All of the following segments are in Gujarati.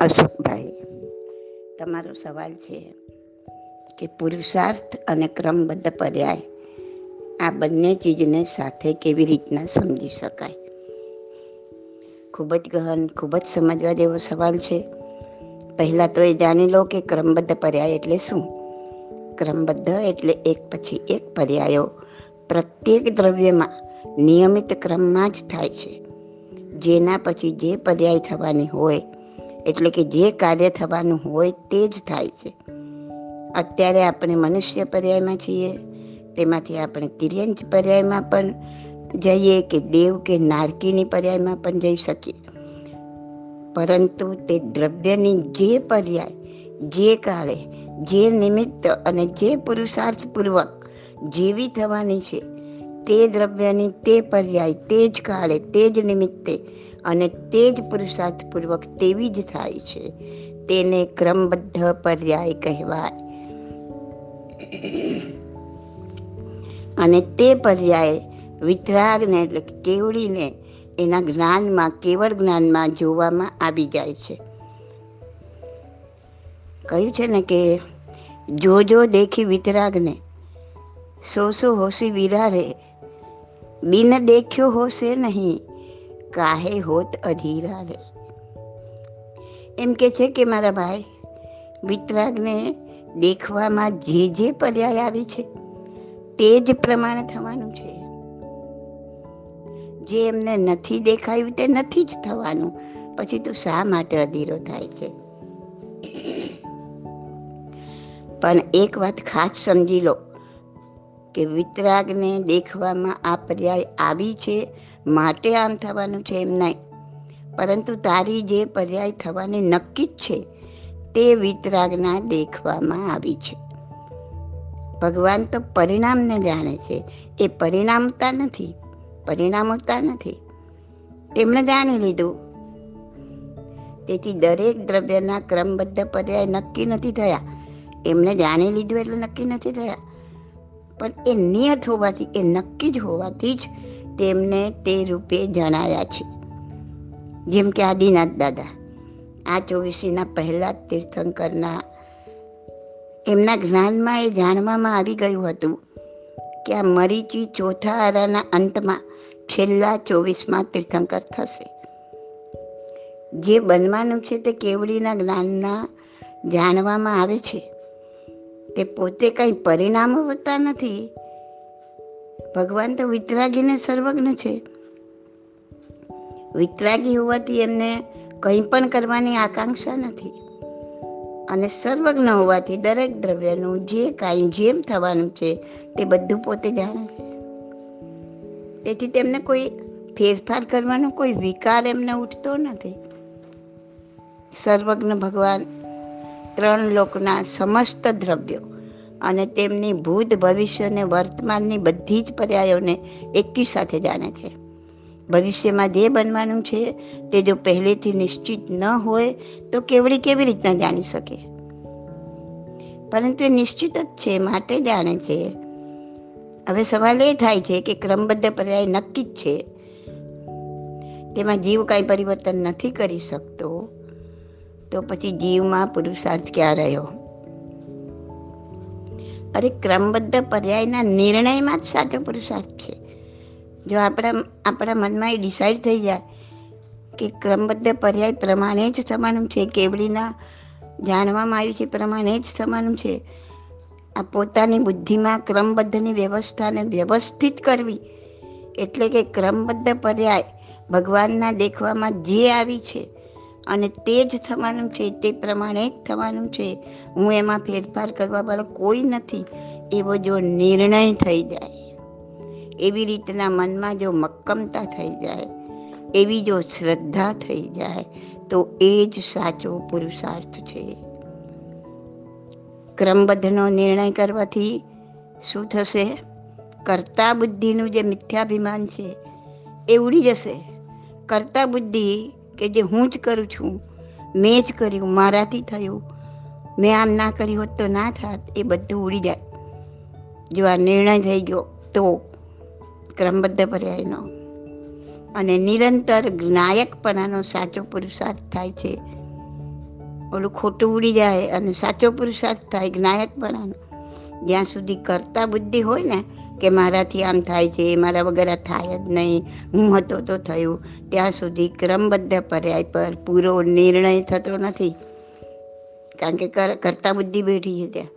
અશોકભાઈ, તમારો સવાલ છે કે પુરુષાર્થ અને ક્રમબદ્ધ પર્યાય આ બંને ચીજને સાથે કેવી રીતના સમજી શકાય? ખૂબ જ ગહન, ખૂબ જ સમજવા જેવો સવાલ છે. પહેલાં તો એ જાણી લો કે ક્રમબદ્ધ પર્યાય એટલે શું? ક્રમબદ્ધ એટલે એક પછી એક પર્યાયો પ્રત્યેક દ્રવ્યમાં નિયમિત ક્રમમાં જ થાય છે. જેના પછી જે પર્યાય થવાની હોય એટલે કે જે કાર્ય થવાનું હોય તે જ થાય છે. અત્યારે આપણે મનુષ્ય પર્યાયમાં છીએ, તેમાંથી આપણે તિર્યંચ પર્યાયમાં પણ જઈએ કે દેવ કે નારકીની પર્યાયમાં પણ જઈ શકીએ. પરંતુ તે દ્રવ્યની જે પર્યાય, જે કાળે, જે નિમિત્ત અને જે પુરુષાર્થપૂર્વક જેવી થવાની છે, તે દ્રવ્યની તે પર્યાય, તે જ કાળે, તે જ નિમિત્તે અને તે જ પુરુષાર્થપૂર્વક તેવી જ થાય છે. તેને ક્રમબદ્ધ પર્યાય કહેવાય. અને તે પર્યાય વિતરાગને એટલે કેવડીને એના જ્ઞાનમાં, કેવળ જ્ઞાનમાં જોવામાં આવી જાય છે. કહ્યું છે ને કે જો જો દેખી વિતરાગને, સો સો હોશી વિરારે, બિન દેખ્યો હોશે નહીં કાહે હોત અધીરા રે એમ કે છે કે મારા ભાઈ, વિતરાગને દેખવામાં જે જે પર્યાય આવી છે, તે જ પ્રમાણે થવાનું છે. જે એમને નથી દેખાયું તે નથી જ થવાનું. પછી તું શા માટે અધીરો થાય છે? પણ એક વાત ખાસ સમજી લો. કે વિતરાગને દેખવામાં આ પર્યાય આવી છે, માટે આમ થવાનું છે એમ નહીં. પરંતુ તારી જે પર્યાય થવાની નક્કી જ છે, તે વિતરાગના દેખવામાં આવી છે. ભગવાન તો પરિણામને જાણે છે. એ પરિણામતા નથી પરિણામતા નથી. તેમણે જાણી લીધું. તેથી દરેક દ્રવ્યના ક્રમબદ્ધ પર્યાય નક્કી નથી થયા. એમને જાણી લીધું એટલે નક્કી નથી થયા. પણ એ નિયત હોવાથી, એ નક્કી જ હોવાથી જ તેમને તે રૂપે જણાયા છે. જેમ કે આદિનાથ દાદા, આ ચોવીસીના પહેલા તીર્થંકરના એમના જ્ઞાનમાં એ જાણવામાં આવી ગયું હતું કે આ મરીચી ચોથા આરાના અંતમાં છેલ્લા ચોવીસમાં તીર્થંકર થશે. જે બનવાનું છે તે કેવડીના જ્ઞાનના જાણવામાં આવે છે. તે પોતે કંઈ પરિણામો હોતા નથી? ભગવાન તો વિતરાગીને સર્વજ્ઞ છે. વિતરાગી હોવાથી એમને કંઈ પણ કરવાની આકાંક્ષા નથી. અને સર્વજ્ઞ હોવાથી દરેક દ્રવ્યનું જે કાંઈ જેમ થવાનું છે, તે બધું પોતે જાણે છે. તેથી તેમને કોઈ ફેરફાર કરવાનો કોઈ વિકાર એમને ઉઠતો નથી. સર્વજ્ઞ ભગવાન ત્રણ લોકના સમસ્ત દ્રવ્યો અને તેમની ભૂત ભવિષ્ય અને વર્તમાનની બધી જ પર્યાયોને એકી સાથે જાણે છે. ભવિષ્યમાં જે બનવાનું છે તે જો પહેલેથી નિશ્ચિત ન હોય, તો કેવડી કેવી રીતના જાણી શકે? પરંતુ એ નિશ્ચિત જ છે, માટે જાણે છે. હવે સવાલ એ થાય છે કે ક્રમબદ્ધ પર્યાય નક્કી જ છે. તેમાં જીવ કાંઈ પરિવર્તન નથી કરી શકતો. તો પછી જીવમાં પુરુષાર્થ ક્યાં રહ્યો? અરે, ક્રમબદ્ધ પર્યાયના નિર્ણયમાં જ સાચો પુરુષાર્થ છે. જો આપણા આપણા મનમાં એ ડિસાઈડ થઈ જાય કે ક્રમબદ્ધ પર્યાય પ્રમાણે જ સમાનું છે, કેવડીના જાણવામાં આવ્યું છે પ્રમાણે જ સમાનું છે, આ પોતાની બુદ્ધિમાં ક્રમબદ્ધની વ્યવસ્થાને વ્યવસ્થિત કરવી એટલે કે ક્રમબદ્ધ પર્યાય ભગવાનના દેખવામાં જે આવી છે અને તે જ થવાનું છે, તે પ્રમાણે જ થવાનું છે. હું એમાં ફેરફાર કરવાવાળો કોઈ નથી, એવો જો નિર્ણય થઈ જાય, એવી રીતના મનમાં જો મક્કમતા થઈ જાય, એવી જો શ્રદ્ધા થઈ જાય, તો એ જ સાચો પુરુષાર્થ છે. ક્રમબદ્ધનો નિર્ણય કરવાથી શું થશે? કરતા બુદ્ધિનું જે મિથ્યાભિમાન છે, એ ઉડી જશે. કરતા બુદ્ધિ કે જે હું જ કરું છું, મેં જ કર્યું, મારાથી થયું. મેં આમ ના કર્યું હોત તો ના થાત, એ બધું ઉડી જાય. જો આ નિર્ણય થઈ ગયો, તો ક્રમબદ્ધ પર્યાયનો અને નિરંતર નાયકપણાનો સાચો પુરુષાર્થ થાય છે. ઓલું ખોટું ઉડી જાય અને સાચો પુરુષાર્થ થાય જ્ઞાયકપણાનો. જ્યાં સુધી કરતા બુદ્ધિ હોય ને, કે મારાથી આમ થાય છે મારા વગર થાય જ નહીં. હું હતો તો થયું. ત્યાં સુધી ક્રમબદ્ધ પર્યાય પર પૂરો નિર્ણય થતો નથી. કારણ કે કરતા બુદ્ધિ બેઠી છે ત્યાં.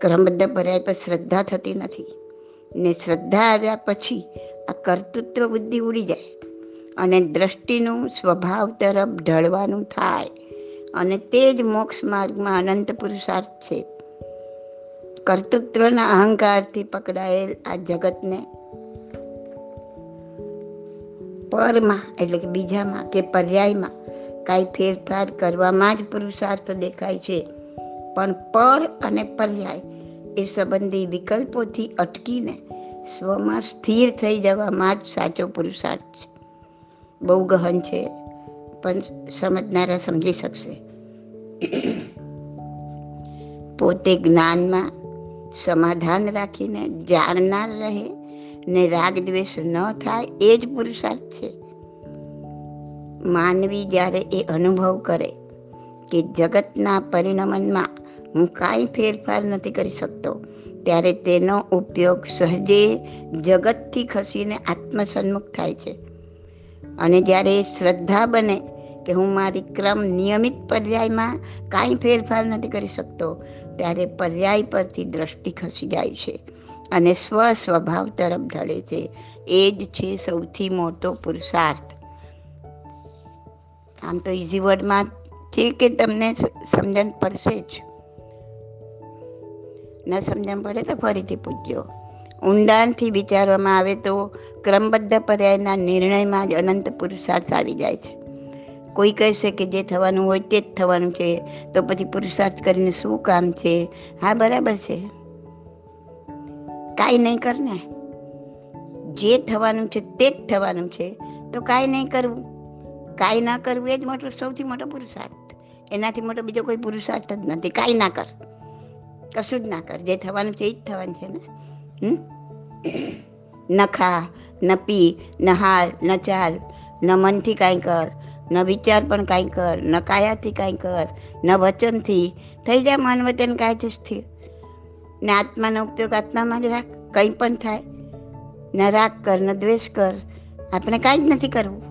ક્રમબદ્ધ પર્યાય પર શ્રદ્ધા થતી નથી. ને શ્રદ્ધા આવ્યા પછી આ કર્તૃત્વ બુદ્ધિ ઉડી જાય. અને દ્રષ્ટિનું સ્વભાવ તરફ ઢળવાનું થાય. અને તે જ મોક્ષ માર્ગમાં અનંત પુરુષાર્થ છે. કર્તૃત્વના અહંકારથી પકડાયેલ આ જગતને પરમાં, એટલે કે બીજામાં, કે પર્યાયમાં કાંઈ ફેરફાર કરવામાં જ પુરુષાર્થ દેખાય છે. પણ પર અને પર્યાય એ સંબંધી વિકલ્પોથી અટકીને સ્વમાં સ્થિર થઈ જવામાં જ સાચો પુરુષાર્થ છે. બહુ ગહન છે. પણ સમજનારા સમજી શકશે. પોતે જ્ઞાનમાં સમાધાન રાખીને જાણનાર રહે ને રાગ દ્વેષ ન થાય એ જ પુરુષાર્થ છે. માનવી જ્યારે એ અનુભવ કરે કે જગતના પરિણમનમાં હું કાંઈ ફેરફાર નથી કરી શકતો, ત્યારે તેનો ઉપયોગ સહજે જગતથી ખસીને આત્મસન્મુખ થાય છે. અને જ્યારે શ્રદ્ધા બને કે હું મારી ક્રમ નિયમિત પર્યાયમાં કાંઈ ફેરફાર નથી કરી શકતો, ત્યારે પર્યાય પરથી દ્રષ્ટિ ખસી જાય છે અને સ્વ સ્વભાવ તરફ ઢળે છે. એ જ છે સૌથી મોટો પુરુષાર્થ. આમ તો ઇઝી વર્ડમાં છે કે તમને સમજણ પડશે જ. ન સમજણ પડે તો ફરીથી પૂછજો. ઊંડાણથી વિચારવામાં આવે તો ક્રમબદ્ધ પર્યાયના નિર્ણયમાં જ અનંત પુરુષાર્થ આવી જાય છે. કોઈ કહેશે કે જે થવાનું હોય તે જ થવાનું છે, તો પછી પુરુષાર્થ કરીને શું કામ છે? હા, બરાબર છે. કાંઈ નહીં કર ને. જે થવાનું છે તે જ થવાનું છે, તો કાંઈ નહીં કરવું. કાંઈ ના કરવું એ જ મોટો, સૌથી મોટો પુરુષાર્થ. એનાથી મોટો બીજો કોઈ પુરુષાર્થ જ નથી. કાંઈ ના કર. કશું જ ના કર. જે થવાનું છે એ જ થવાનું છે ને. ન ખા, ન પી, ન હાલ, ન ચાલ, ન મનથી કાંઈ કર. ન વિચાર પણ કાંઈ કર, ન કાયાથી કાંઈ કર, ન વચનથી. થઈ જાય મન વચન કાયથી સ્થિર. ને આત્માનો ઉપયોગ આત્મામાં જ રાખ, કંઈ પણ થાય. ન રાગ કર, ન દ્વેષ કર, આપણે કાંઈ જ નથી કરવું.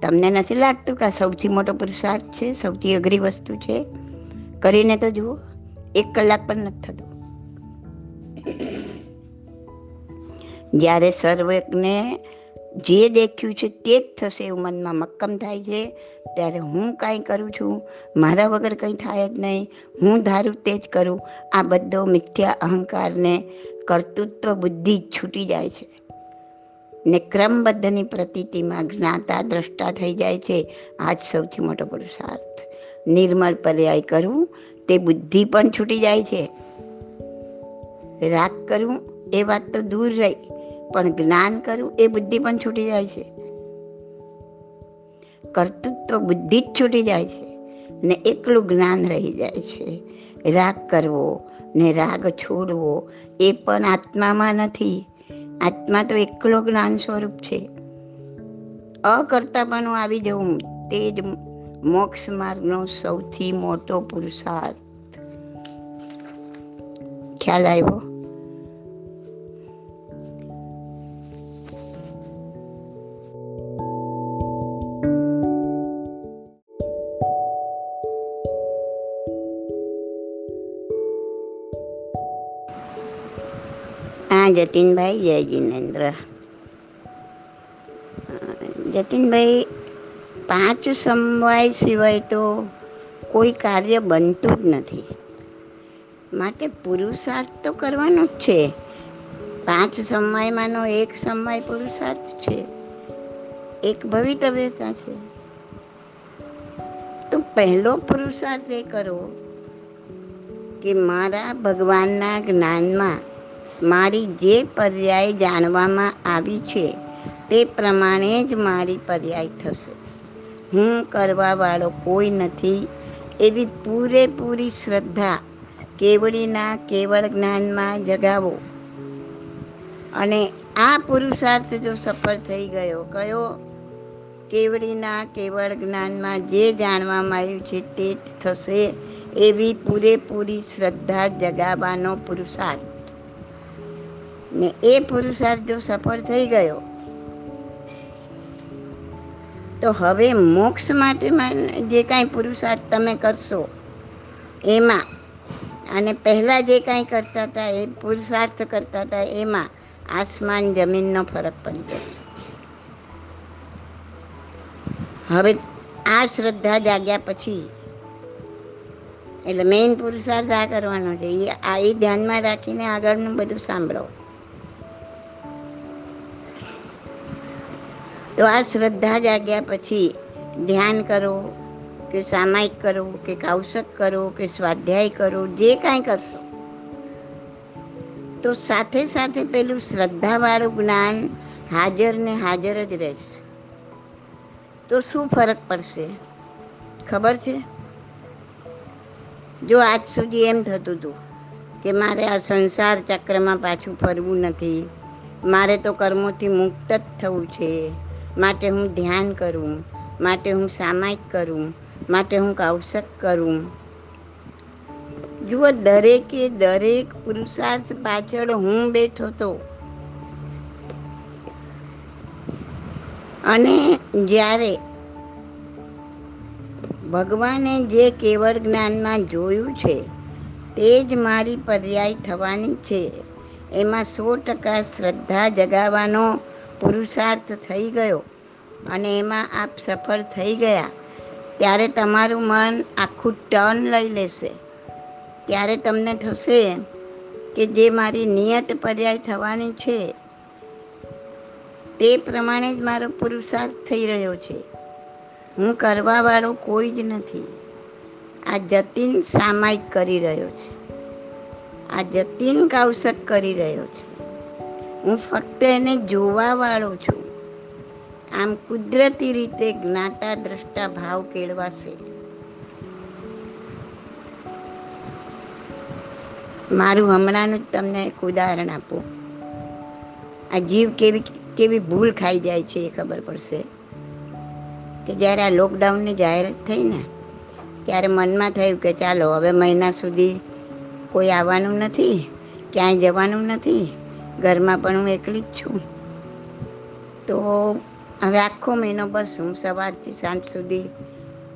તમને નથી લાગતું કે આ સૌથી મોટો પુરુષાર્થ છે, સૌથી અઘરી વસ્તુ છે? કરીને તો જુઓ, એક કલાક પણ નથી થતું. જ્યારે સર્વને જે દેખ્યું છે તે જ થશે એવું મનમાં મક્કમ થાય છે. ત્યારે હું કાંઈ કરું છું? મારા વગર કંઈ થાય જ નહીં. હું ધારું તે જ કરું. આ બધો મિથ્યા અહંકારને કર્તૃત્વ બુદ્ધિ છૂટી જાય છે. ને ક્રમબદ્ધની પ્રતીતિમાં જ્ઞાતા દ્રષ્ટા થઈ જાય છે. આ જ સૌથી મોટો પુરુષાર્થ. નિર્મળ પર્યાય કરવું તે બુદ્ધિ પણ છૂટી જાય છે. રાગ કરવું એ વાત તો દૂર રહી. પણ જ્ઞાન કરવું એ બુદ્ધિ પણ છૂટી જાય છે. કર્તૃત્વ બુદ્ધિ જ છૂટી જાય છે ને એકલું જ્ઞાન રહી જાય છે. રાગ કરવો ને રાગ છોડવો એ પણ આત્મામાં નથી. આત્મા તો એકલો જ્ઞાન સ્વરૂપ છે. અકર્તાપણું આવી જવું તે જ મોક્ષ માર્ગનો સૌથી મોટો પુરુષાર્થ. ખ્યાલ આવ્યો? જતીનભાઈ જય જિનેન્દ્ર જતીનભાઈ પાંચ સમવાય સિવાય તો કોઈ કાર્ય બનતું જ નથી. માટે પુરુષાર્થ તો કરવાનો જ છે. પાંચ સમયમાંનો એક સમય પુરુષાર્થ છે. એક ભવિતવ્યતા છે. તો પહેલો પુરુષાર્થ એ કરો કે મારા ભગવાનના જ્ઞાનમાં મારી જે પર્યાય જાણવામાં આવી છે, તે પ્રમાણે જ મારી પર્યાય થશે. હું કરવાવાળો કોઈ નથી. એવી પૂરેપૂરી શ્રદ્ધા કેવડીના કેવળ જ્ઞાનમાં જગાવો. અને આ પુરુષાર્થ જો સફળ થઈ ગયો, કયો? કેવડીના કેવળ જ્ઞાનમાં જે જાણવામાં આવ્યું છે, તે જ થશે એવી પૂરેપૂરી શ્રદ્ધા જગાવવાનો પુરુષાર્થ. ને એ પુરુષાર્થ જો સફળ થઈ ગયો. તો હવે મોક્ષ માટે જે કાંઈ પુરુષાર્થ તમે કરશો, એમાં અને પહેલાં જે કાંઈ કરતા હતા, એ પુરુષાર્થ કરતા હતા, એમાં આસમાન જમીનનો ફરક પડી જશે. હવે આ શ્રદ્ધા જાગ્યા પછી, એટલે મેઇન પુરુષાર્થ આ કરવાનો છે. એ આ એ ધ્યાનમાં રાખીને આગળનું બધું સાંભળો. તો આ શ્રદ્ધા જાગ્યા પછી ધ્યાન કરો કે સામાયિક કરો, કે કૌશક કરો, કે સ્વાધ્યાય કરો, જે કાંઈ કરશો. તો સાથે સાથે પેલું શ્રદ્ધાવાળું જ્ઞાન હાજર ને હાજર જ રહેશે. તો શું ફરક પડશે? ખબર છે? જો આજ સુધી એમ થતું હતું કે મારે આ સંસાર ચક્રમાં પાછું ફરવું નથી, મારે તો કર્મોથી મુક્ત જ થવું છે માટે હું ધ્યાન કરું, માટે હું સામાયિક કરું, માટે હું કૌશક કરું. જુઓ, દરેકે દરેક પુરુષાર્થ પાછળ હું બેઠો તો. અને જ્યારે ભગવાને જે કેવળ જ્ઞાનમાં જોયું છે, તે જ મારી પર્યાય થવાની છે. એમાં સો ટકા શ્રદ્ધા જગાવવાનો પુરુષાર્થ થઈ ગયો અને એમાં આપ સફળ થઈ ગયા, ત્યારે તમારું મન આખું ટર્ન લઈ લેશે. ત્યારે તમને થશે કે જે મારી નિયત પર્યાય થવાની છે, તે પ્રમાણે જ મારો પુરુષાર્થ થઈ રહ્યો છે. હું કરવાવાળો કોઈ જ નથી. આ જતીન સામાયિક કરી રહ્યો છે. આ જતીન કૌશક કરી રહ્યો છે. હું ફક્ત એને જોવાવાળો છું. આમ કુદરતી રીતે જ્ઞાતા દ્રષ્ટા ભાવ કેળવાશે. મારું હમણાંનું જ તમને એક ઉદાહરણ આપો. આ જીવ કેવી કેવી ભૂલ ખાઈ જાય છે એ ખબર પડશે. કે જ્યારે આ લોકડાઉનની જાહેરાત થઈ ને, ત્યારે મનમાં થયું કે ચાલો, હવે મહિના સુધી કોઈ આવવાનું નથી, ક્યાંય જવાનું નથી. ઘરમાં પણ હું એકલી જ છું. તો હવે આખો મહિનો બસ હું સવારથી સાંજ સુધી,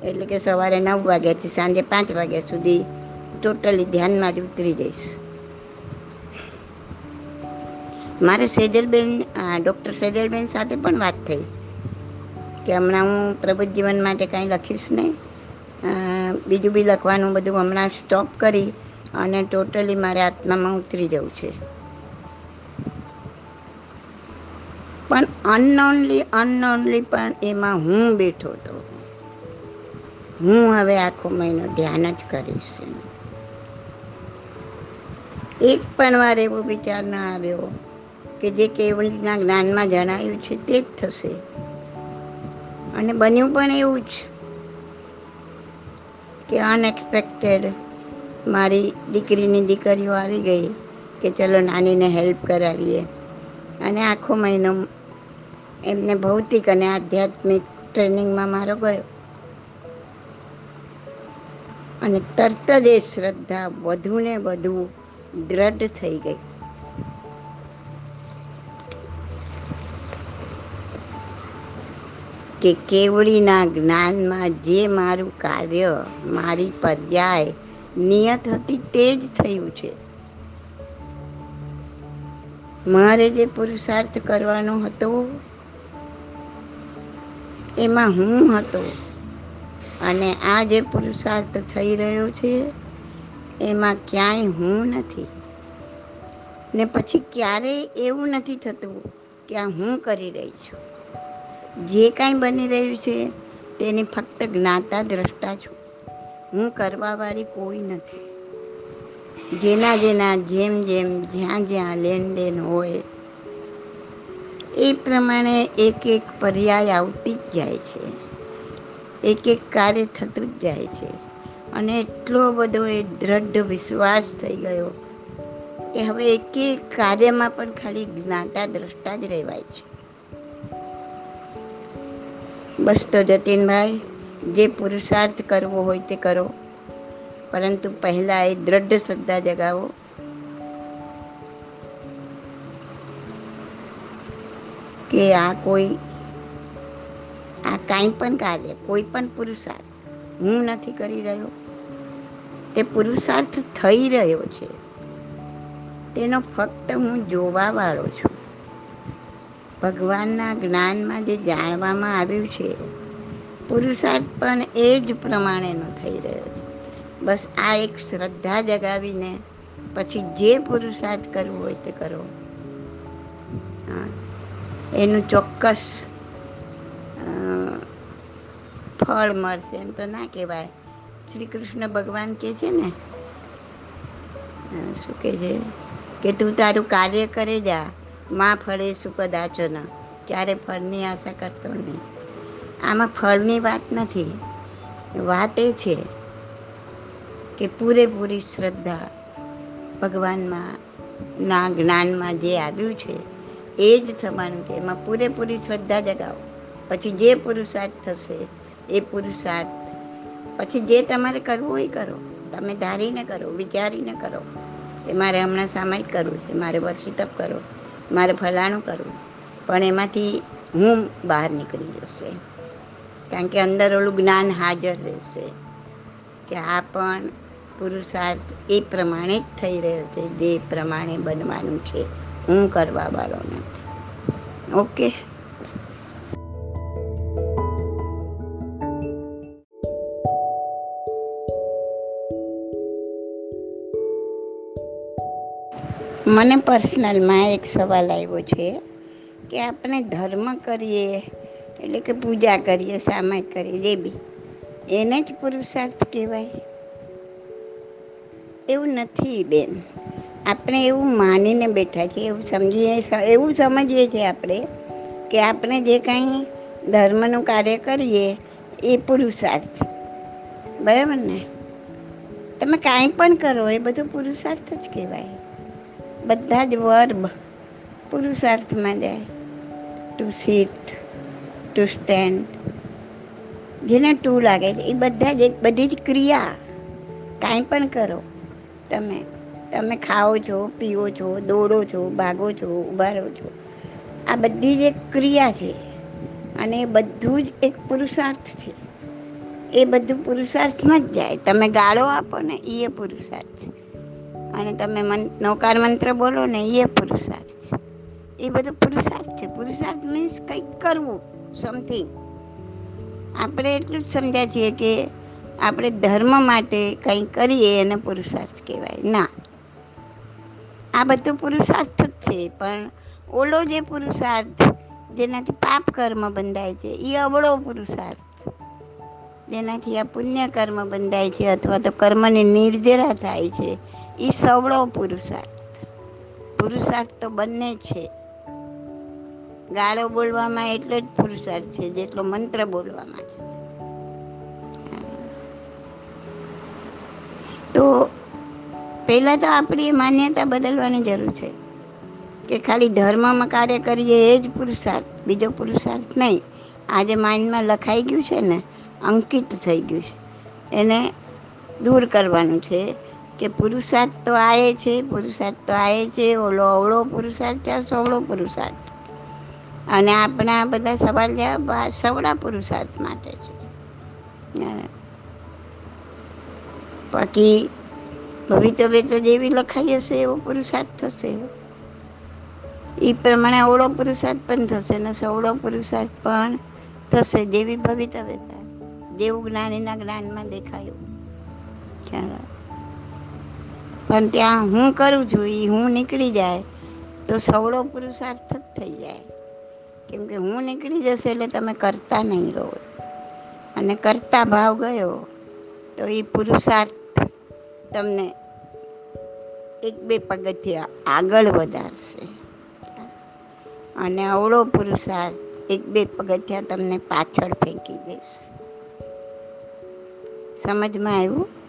એટલે કે સવારે નવ વાગ્યાથી સાંજે પાંચ વાગ્યા સુધી ટોટલી ધ્યાનમાં જ ઉતરી જઈશ. મારે સેજલબેન ડૉક્ટર સેજલબેન સાથે પણ વાત થઈ કે હમણાં હું પ્રબુદ્ધ જીવન માટે કાંઈ લખીશ નહીં. બીજું બી લખવાનું બધું હમણાં સ્ટોપ કરી અને ટોટલી મારે આત્મામાં ઉતરી જવું છે. પણ અનનોનલી અનનોનલી પણ એમાં હું બેઠો હતો હું હવે આખો મહિનો ધ્યાન જ કરીશ એક પણ વાર એવો વિચાર ન આવ્યો કે જે કેવળના જ્ઞાનમાં જણાયું છે તે જ થશે. અને બન્યું પણ એવું જ કે અનએક્સપેક્ટેડ મારી દીકરીની દીકરીઓ આવી ગઈ કે ચલો નાનીને હેલ્પ કરાવીએ. અને આખો મહિનો એમને ભૌતિક અને આધ્યાત્મિક ટ્રેનિંગમાં મારો ગયો. અને તરત જ એ શ્રદ્ધા વધુ ને વધુ દ્રઢ થઈ ગઈ. કે કેવડીના જ્ઞાનમાં જે મારું કાર્ય, મારી પર્યાય નિયત હતી તે જ થયું છે. મારે જે પુરુષાર્થ કરવાનો હતો એમાં હું હતો. અને આ જે પુરુષાર્થ થઈ રહ્યો છે, એમાં ક્યાંય હું નથી. ને પછી ક્યારેય એવું નથી થતું કે આ હું કરી રહી છું. જે કાંઈ બની રહ્યું છે, તેની ફક્ત જ્ઞાતા દ્રષ્ટા છું. હું કરવાવાળી કોઈ નથી. જેના જેના જેમ જેમ જ્યાં જ્યાં લેનદેન હોય એ પ્રમાણે એક એક પર્યાય આવતી જ જાય છે. એક એક કાર્ય થતું જ જાય છે. અને એટલો બધો એ દ્રઢ વિશ્વાસ થઈ ગયો કે હવે એક એક કાર્યમાં પણ ખાલી જ્ઞાતા દ્રષ્ટા જ રહેવાય છે. બસ તો જતીનભાઈ, જે પુરુષાર્થ કરવો હોય તે કરો, પરંતુ પહેલાં એ દ્રઢ શ્રદ્ધા જગાવો. કે આ કોઈ, આ કાંઈ પણ કાર્ય, કોઈ પણ પુરુષાર્થ હું નથી કરી રહ્યો. તે પુરુષાર્થ થઈ રહ્યો છે. તેનો ફક્ત હું જોવાવાળો છું. ભગવાનના જ્ઞાનમાં જે જાણવામાં આવ્યું છે, પુરુષાર્થ પણ એ જ પ્રમાણેનો થઈ રહ્યો છે. બસ આ એક શ્રદ્ધા જગાવીને પછી જે પુરુષાર્થ કરવું હોય તે કરો. એનું ચોક્કસ ફળ મળશે એમ તો ના કહેવાય. શ્રી કૃષ્ણ ભગવાન કહે છે ને શું કહે છે? કે તું તારું કાર્ય કરે જા, માં ફળે સુકદાચો ન, ક્યારે ફળની આશા કરતો નહીં. આમાં ફળની વાત નથી. વાત એ છે કે પૂરેપૂરી શ્રદ્ધા ભગવાનમાં ના જ્ઞાનમાં જે આવ્યું છે એ જ થવાનું છે એમાં પૂરેપૂરી શ્રદ્ધા જગાવો. પછી જે પુરુષાર્થ થશે, એ પુરુષાર્થ. પછી જે તમારે કરવું હોય કરો. તમે ધારીને કરો, વિચારીને કરો. એ મારે હમણાં સામાયિક કરવું છે, મારે વર્ષી તપ કરો, મારે ફલાણું કરવું. પણ એમાંથી હું બહાર નીકળી જશે. કારણ કે અંદર ઓલું જ્ઞાન હાજર રહેશે. કે આ પણ પુરુષાર્થ એ પ્રમાણે જ થઈ રહ્યો છે, જે પ્રમાણે બનવાનું છે. હું કરવા વાળો નથી. ઓકે? મને પર્સનલમાં એક સવાલ આવ્યો છે કે આપણે ધર્મ કરીએ, એટલે કે પૂજા કરીએ સામાયિક કરીએ, જે બી, એને જ પુરુષાર્થ કહેવાય? એવું નથી બેન. આપણે એવું માનીને બેઠા છીએ, એવું સમજીએ એવું સમજીએ છીએ આપણે કે આપણે જે કાંઈ ધર્મનું કાર્ય કરીએ, એ પુરુષાર્થ. બરાબર ને? તમે કાંઈ પણ કરો, એ બધું પુરુષાર્થ જ કહેવાય. બધા જ વર્બ પુરુષાર્થમાં જાય. ટુ સીટ ટુ સ્ટેન્ડ જેને ટુ લાગે છે, એ બધા જ, બધી જ ક્રિયા. કાંઈ પણ કરો તમે. તમે ખાઓ છો, પીઓ છો, દોડો છો, ભાગો છો, ઊભા રહો છો. આ બધી જ એક ક્રિયા છે અને એ બધું જ એક પુરુષાર્થ છે. એ બધું પુરુષાર્થમાં જ જાય. તમે ગાળો આપો ને એ પુરુષાર્થ છે. અને તમે મન, નૌકાર મંત્ર બોલો ને એ પુરુષાર્થ છે. એ બધું પુરુષાર્થ છે. પુરુષાર્થ મીન્સ કંઈક કરવું સમથિંગ આપણે એટલું જ સમજ્યા છીએ કે આપણે ધર્મ માટે કંઈ કરીએ એને પુરુષાર્થ કહેવાય. ના. આ બધું પુરુષાર્થ જ છે, પણ ઓલો જે પુરુષાર્થ, જેનાથી પાપ કર્મ બંધાય છે એ અબળો પુરુષાર્થ. જેનાથી આ પુણ્ય કર્મ બંધાય છે, અથવા તો કર્મની નિર્જરા થાય છે એ સવળો પુરુષાર્થ. પુરુષાર્થ તો બંને છે. ગાળો બોલવામાં એટલો જ પુરુષાર્થ છે, જેટલો મંત્ર બોલવામાં છે. તો પહેલાં તો આપણી માન્યતા બદલવાની જરૂર છે. કે ખાલી ધર્મમાં કાર્ય કરીએ એ જ પુરુષાર્થ, બીજો પુરુષાર્થ નહીં. આજે માઇન્ડમાં લખાઈ ગયું છે ને, અંકિત થઈ ગયું છે. એને દૂર કરવાનું છે કે પુરુષાર્થ તો આએ છે, પુરુષાર્થ તો આએ છે, ઓલો અવળો પુરુષાર્થ છે સવળો પુરુષાર્થ. અને આપણા બધા સવાલ જવાબ સવળા પુરુષાર્થ માટે છે. બાકી ભવિતવ્ય તો જેવી લખાઈ હશે, એવો પુરુષાર્થ થશે. એ પ્રમાણે અવળો પુરુષાર્થ પણ થશે, ને સવળો પુરુષાર્થ પણ થશે. જેવી ભવિતવ્યતા જેવું જ્ઞાનીના જ્ઞાનમાં દેખાયું. ખ્યાલ પણ ત્યાં હું કરું છું એ હું નીકળી જાય, તો સવળો પુરુષાર્થ જ થઈ જાય. કેમ કે હું નીકળી જશે એટલે તમે કરતા નહીં રહો. અને કરતા ભાવ ગયો, તો એ પુરુષાર્થ તમને એક બે પગથિયા આગળ વધારશે. અને અવળો પુરુષાર્થ એક બે પગથિયા તમને પાછળ ફેંકી દેશે. સમજમાં આવ્યું?